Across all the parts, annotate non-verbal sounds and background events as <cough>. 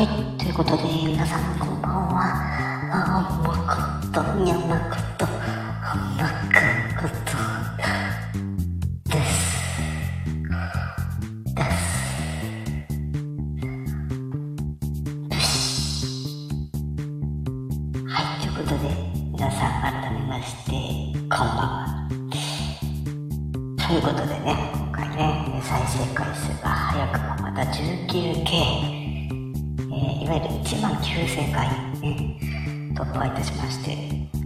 はい、ということで、皆さんこんばんは。あん、まこと、にゃまこと、まかこと、です。です。はい、ということで、皆さん改めまして、こんばんは。ということでね、今回ね、再生回数が早くもまた 19K、<laughs> いわゆる1万9000回、ね、突破いたしまして、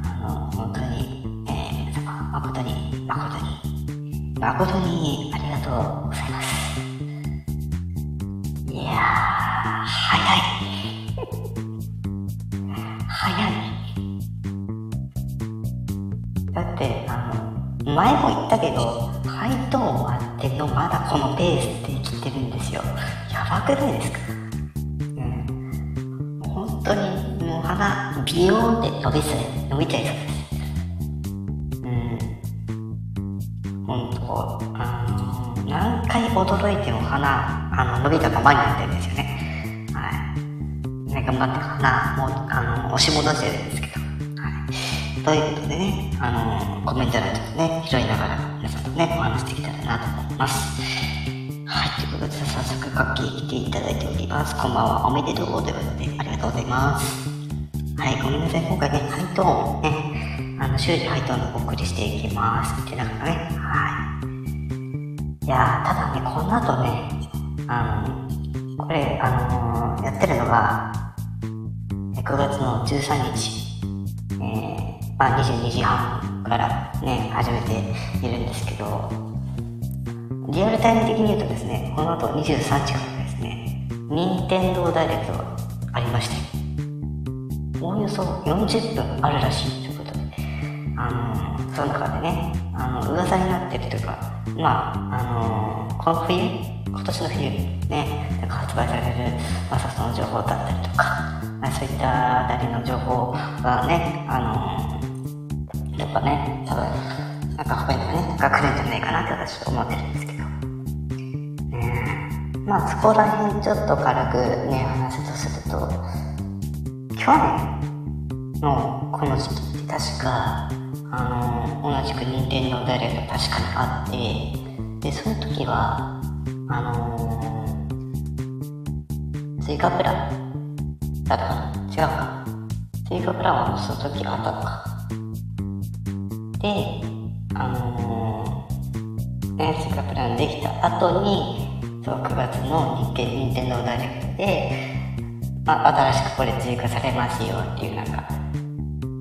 あの、本当に、えー皆様、誠に、誠に、誠にありがとうございます。いやー、早い。早い。だって、あの、前も言ったけど、配当終わってのまだこのペースで生きてるんですよ。やばくないですか。当に、もう鼻、ビヨーンって伸びそう伸びちゃいそうです。うん。本当、あの何回驚いても鼻、あの、伸びたままになってるんですよね。はい。ね、頑張って鼻、もう、あの、押し戻してるんですけど。はい。ということでね、あの、コメント欄ちょっとね、拾いながら、皆さんとね、お話できたらなと思います。ということで、早速、カッキー来ていただいております。こんばんは、おめでとうということで、ありがとうございます。はい、ごめんなさい、今回ね、ハイトーンね、あの、終始ハイトーンでお送りしていきます。ってながらね、はい。いやー、ただね、この後ね、あの、これ、あのーやってるのが、え9月の13日、えー、まあ、22時半からね、始めているんですけど、リアルタイム的に言うとですね、この後23時からですね、任天堂ダイレクトがありまして、おおよそ40分あるらしいということで、あのーその中でね、あの、噂になってるというか、まあ、あのーこの冬、今年の冬にね、なんか発売される、まあ、ソフトの情報だったりとか、まあ、そういったあたりの情報がね、あのーやっぱね、多分、なんか他にもね、なんか来るんじゃないかなって私は思ってるんですけど、まあ、そこら辺ちょっと軽くね、話すとすると、去年のこの時期って確か、あの同じく任天堂ダイレクト確かにあって、で、その時は、あの追加プランだったか違うか。追加プランはその時あったのか。で、あのね、追加プランできた後に、そう、9月の日経任天堂ダイレクトで、まあ、新しくこれ追加されますよっていうなんか、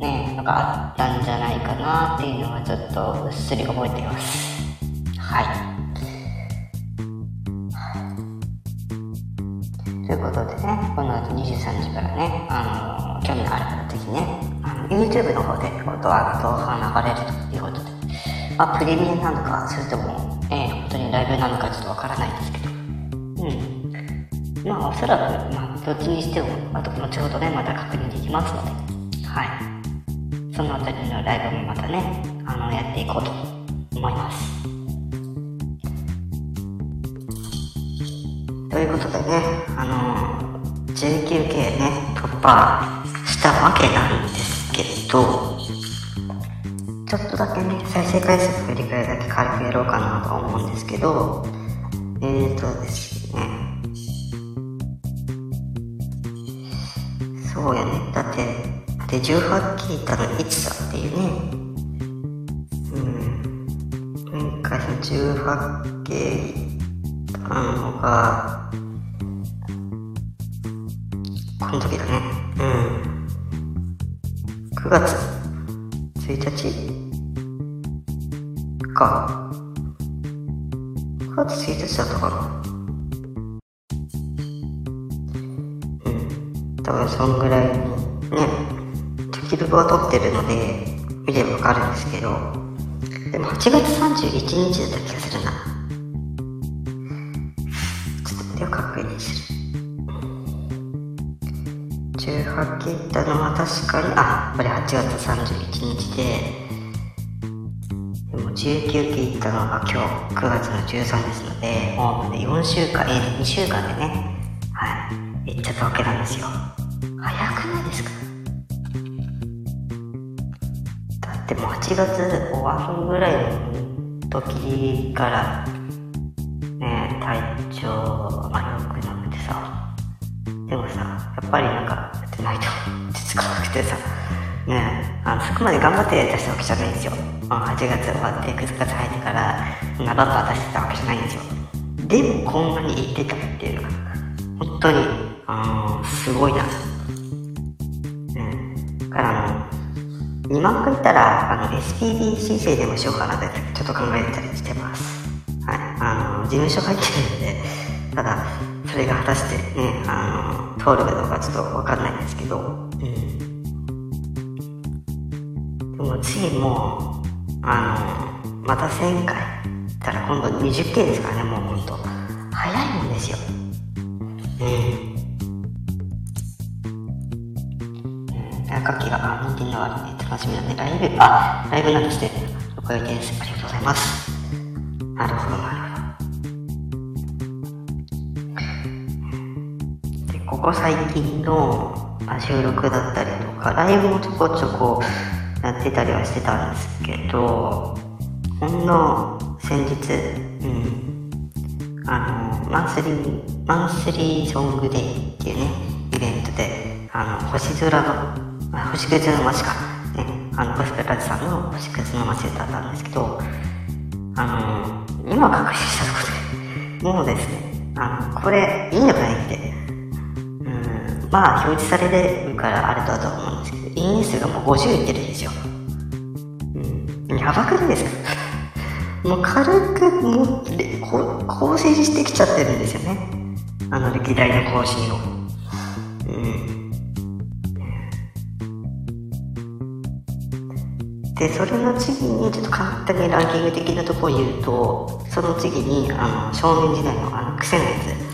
ね、のがあったんじゃないかなっていうのはちょっとうっすり覚えています。はい。ということでね、この後23時からね、あの興味のある方ぜひね、あの YouTube の方でこう動画動画が流れるということで、まあ、プレミアなのか、それとも、ね、本当にライブなのかちょっとわからないんですけど、あ、おそらく、まあ、どっちにしても、あと、後ほどね、また確認できますので、はい。そのあたりのライブもまたね、あの、やっていこうと思います。ということでね、あの、19K ね、突破したわけなんですけど、ちょっとだけね、再生回数の振り返りだけ軽くやろうかなと思うんですけど、えーとですね、で、18聞いたのいつだっていうね。うん。今回18系たのが、この時だね。うん。9月1日か。9月1日だったかなうん。多分そんぐらいのね、時録は撮ってるので、見ればわかるんですけど、でも8月31日だった気がするな。ちょっと待ってよ、確認する。18切ったのは確かに、あ、これ8月31日で、でも19切ったのが今日9月の13ですので、もう4週間、えー、2週間でね、はい、行っちゃったわけなんですよ早くないですか8月終わるぐらいの時からね体調が良くなってさ。でもさやっぱりなんかやってないと落ち着かなくてさ。ねあのそこまで頑張って出したわけじゃないんですよ。8月終わって9月入ってからそんなバンバン出してたわけじゃないんですよ。でもこんなに言ってたっていうのが本当にあのすごいな。2万個いったらあの SPB 申請でもしようかなってちょっと考えたりしてます。はい。あの事務所入ってるんでただそれが果たしてねあの通るかどうかちょっと分かんないんですけど。うん。でも次もあのまた1000回たら今度 20K ですからねもうほんと。早いもんですよ。うん。楽器が人気のある楽しみだねライブあライブなんですね了解ですありがとうございます。なるほど。なるほどでここ最近の収録だったりとかライブもちょこちょこやってたりはしてたんですけどほんの先日、うん、あのマンスリーマンスリーソングデイっていうねイベントであの星空の星屑の街か、あのゴスペラジさんの星屑の街だったんですけどあの今確信したところでもうですねあのこれいいのかいってうんまあ表示されるからあれだと思うんですけどいいね数がもう50いってるんですよ。うんやばくないですか？<laughs> もう軽くもう更新してきちゃってるんですよね。あの歴代の更新を。でそれの次にちょっと簡単にランキング的なとこを言うとその次にあの少年時代のあの癖のやつ。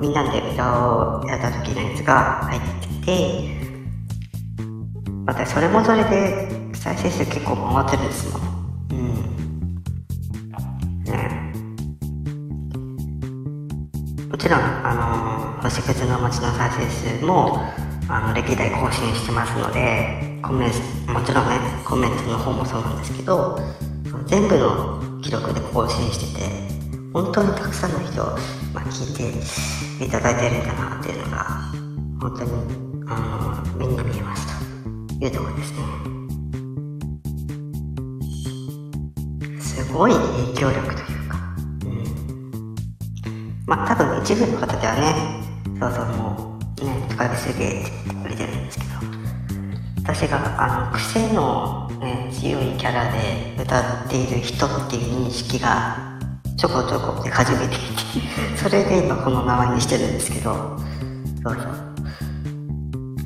みんなで歌をやった時のやつが入っててまたそれもそれで再生数結構回ってるんですもん。うん。ね。もちろんあの星屑の街の再生数もあの歴代更新してますのでコメントもちろんねコメントの方もそうなんですけど全部の記録で更新してて本当にたくさんの人、まあ、聞いていただいてるんだなっていうのが本当にあの目に見えますというところですね。すごい影響力というか、うん、まあ多分一部の方ではねそうそうもうね高木すげえって言ってくれてるんですけど私があの癖の、ね、強いキャラで歌っている人っていう認識がちょこちょこ出始めていてそれで今この名前にしてるんですけどそうそ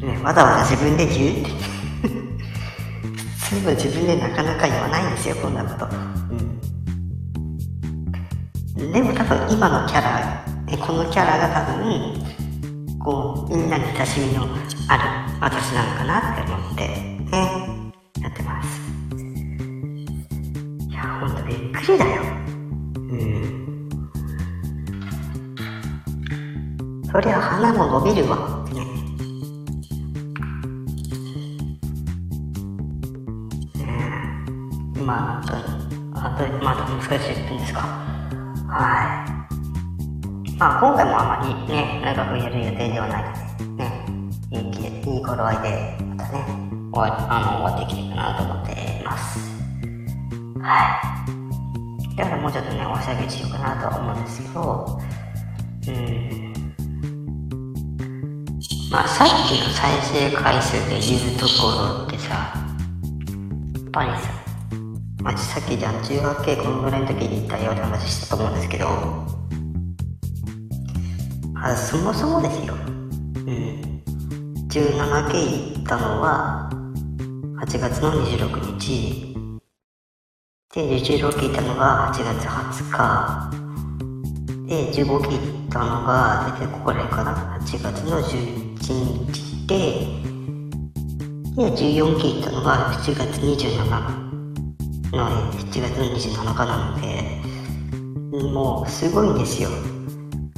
う、ね、わざわざ自分で言うって。<laughs> そういえば自分でなかなか言わないんですよこんなこと、うん、でも多分今のキャラこのキャラが多分こうみんなに親しみのある私なのかなって思ってねやってます。いやほんとびっくりだよ。うん。そりゃ花も伸びるわね。ねまああとあとまだ難しい10分ですか？はい。まあ、今回もあまりね、長くやる予定ではないので、ね、いいいい頃合いで、またね、終わあの終わっていきたいかなと思っています。はい。だからもうちょっとね、おしゃべりしようかなと思うんですけど、うん。まあ、さっきの再生回数で言うところってさ、やっぱりさ、まあ、さっきじゃあ中学系このぐらいの時に言ったような話したと思うんですけど、あそもそもですよ、うん、17K 行ったのは8月の26日。で 16K 行ったのが8月20日。で 15K 行ったのが大体ここら辺かな？8月の11日。でで 14K 行ったのが7月27の7月の27日なのでもうすごいんですよ。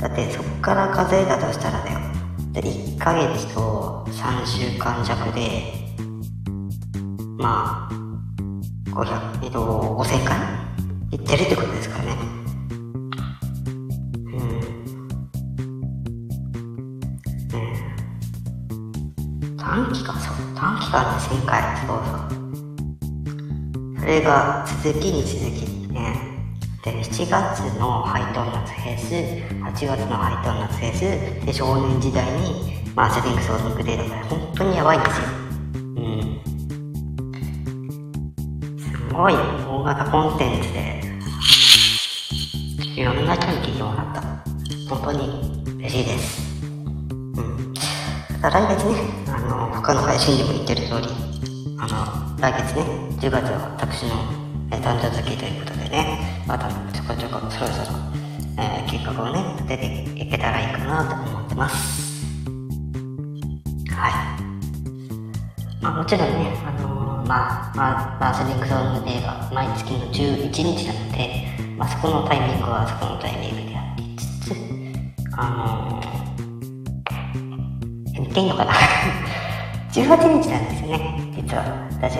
だってそっから数えたとしたらだよで1ヶ月と3週間弱でまあ500えっと5000回？行ってるってことですからね。うん。短期間そう。短期間で1000回そうそうそれが続きに続き7月のハイトーンナツフェス8月のハイトーンナツフェスで少年時代にマースリングソーニングデータが本当にやばいんですようんすごい大型コンテンツでいろんな人に聞いてもらった本当に嬉しいですうん来月ねあの他の配信でも言ってる通りあの来月ね10月は私の誕生月ということでね、またちょこちょこそろそろ、えー、計画をね、立てていけたらいいかなと思ってます。はい。まあもちろんね、あのー、まあ、まあ、マースリングソングデーが毎月の11日なので、まあそこのタイミングはそこのタイミングでありつつ、あのー、言っていいのかな？<laughs> 18日なんですよね、実は私、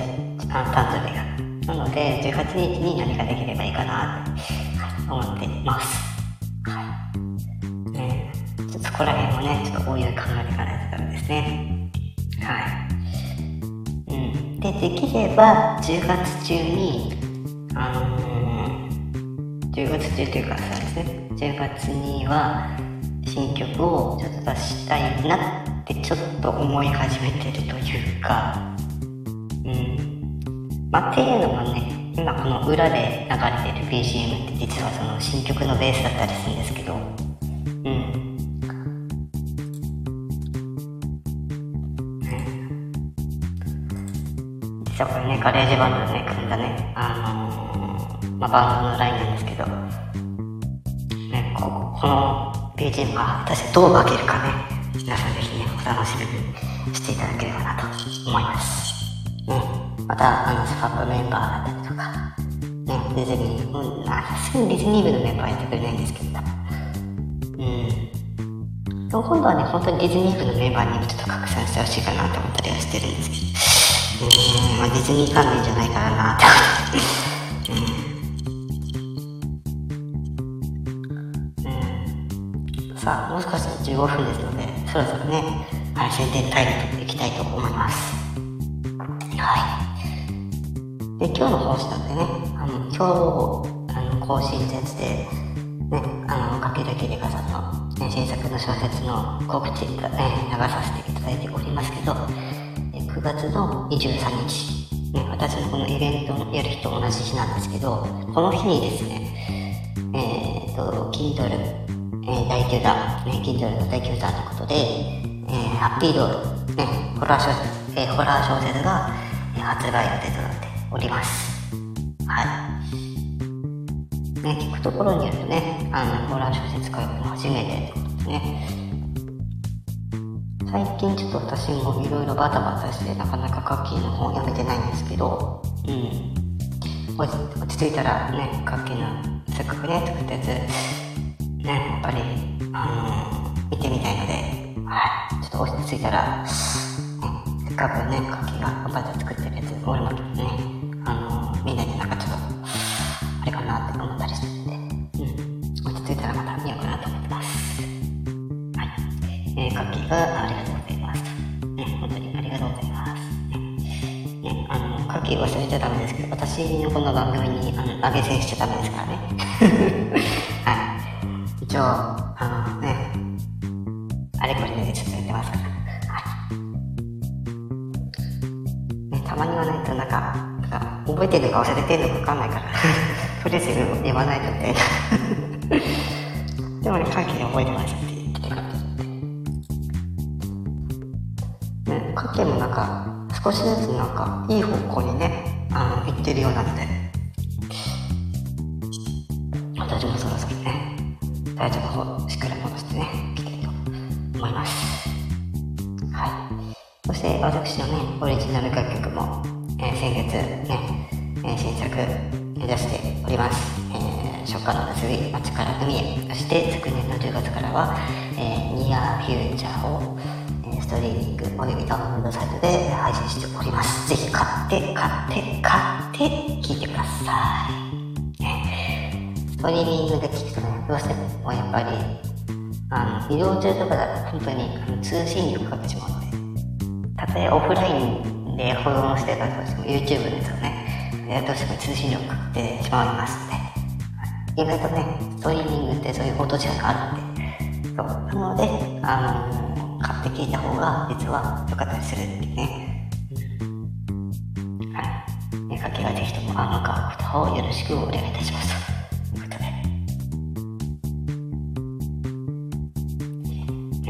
誕生日が。なので、18日に何かできればいいかなって思っています。はい。ね、ちょっとそこら辺をね、ちょっとおいおい考えていかないとダメですね。はい。うん。で、できれば、10月中に、あのー、10月中というか、そうですね、10月には、新曲をちょっと出したいなってちょっと思い始めてるというか、うん。まあ、っていうのもね、今この裏で流れてる BGM って実はその新曲のベースだったりするんですけど、うん。実はこれね、ガレージバンドでね、組んだね、あのー、まあ、バンドのラインなんですけど、ね、ここの BGM が果たしてどう分けるかね、皆さんぜひね、お楽しみにしていただければなと。また、あの、スカップメンバーだったりとか、ね、ディズニー、うん、あ、すぐディズニー部のメンバーやってくれないんですけど、多分。うん。でも今度はね、本当にディズニー部のメンバーにもちょっと拡散してほしいかなと思ったりはしてるんですけど、うん、まあ、ディズニー関連じゃないからなって思って。うん。さあ、もう少しで15分ですので、そろそろね、はい、宣伝入っていきたいと思います。はい。で、今日の講師なんでね、あの、今日、あの、更新説で、ね、あの、かけるきりかさんの、ね、新作の小説の告知、ね、流させていただいておりますけど、9月の23日、ね、私のこのイベントをやる日と同じ日なんですけど、この日にですね、えっ、ー、と、Kindle、第9弾、ね、Kindle の第9弾ということで、えー、ハッピードール、ね、ホラー小説、えー、ホラー小説が、発売予定となっります。はい。ね、聞くところによるとね、あの、ホラー小説書くの初めてってことでね。最近ちょっと私もいろいろバタバタしてなかなかカッキーの本読めてないんですけど、うん。落ち着いたらね、カッキーのせっかくね、作ったやつ、ね、やっぱり、あのー、見てみたいので、はい。ちょっと落ち着いたら、せっかくね、カッキーが頑張って作ってるやつ、俺もね、たらまた見ようかなと思ってます。はい。えー、カッキーがありがとうございます。ね、本当にありがとうございます。ね、あの、カッキー忘れちゃダメですけど、私のこの番組に、あの、投げ銭しちゃダメですからね。はい。一応、あのね、あれこれでちょっとやってますから。はい。ね、たまにはないとなんか、覚えてるのか忘れてるのか分かんないから <laughs> とりあえず言わないとみたいなでもね、歓喜に覚えてましたって言ってたからね、歓喜もなんか、少しずつなんか、いい方向にね、あの、行ってるようなので、私もそろそろね、体調の方、しっかり戻してね、いきたいと思います。はい。そして、私のね、オリジナル楽曲も、えー、先月ね、えー、新作出しております。初夏の夏日街から海へそして昨年の10月からは、えー、ニアフューチャーを、えー、ストリーミングおよびダウンロードサイトで配信しております。ぜひ買って買って買って聞いてください、ストリーミングで聞くとねどうしてもやっぱりあの移動中とかだと本当にあの通信力がかかってしまうのでたとえオフラインで保存してたとしても YouTube のやつをねどうしても通信力がかかってしまいますので。意外とね、ストリーミングってそういうことじゃあるんで、そう。なので、あのー、買って聞いた方が実は良かったりするっていうね。はい。見かけがぜひともあの買うことをよろしくお願いいたします。ということで。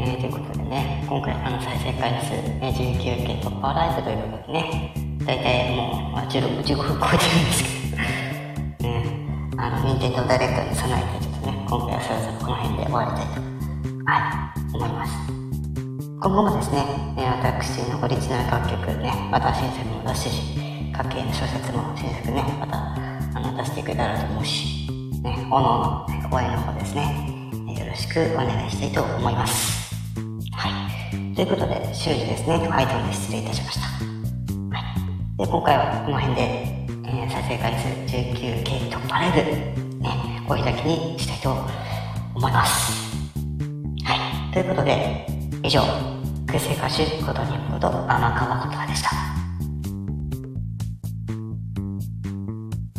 えー、ということでね、今回あの再生回数、19件突破ライブということでね、大体もう、まあ、16、15分超えてるんですけど、あの、任天堂ダイレクトに備えて、ちょっとね、今回はそろそろこの辺で終わりたいと、はい、思います。今後もですね、私のオリジナル楽曲ね、また新作も出すし、家計の小説も新作ね、またあの出していけたらと思うし、ね、おのおの、ね、応援の方ですね、よろしくお願いしたいと思います。はい。ということで、終始ですね、ハイトンで失礼いたしました。はい。で、今回はこの辺でえ、再生回数 19K 突破ライね、お開きにしたいと思います。はい。ということで、以上、空生歌手ことにほど天川ことでした。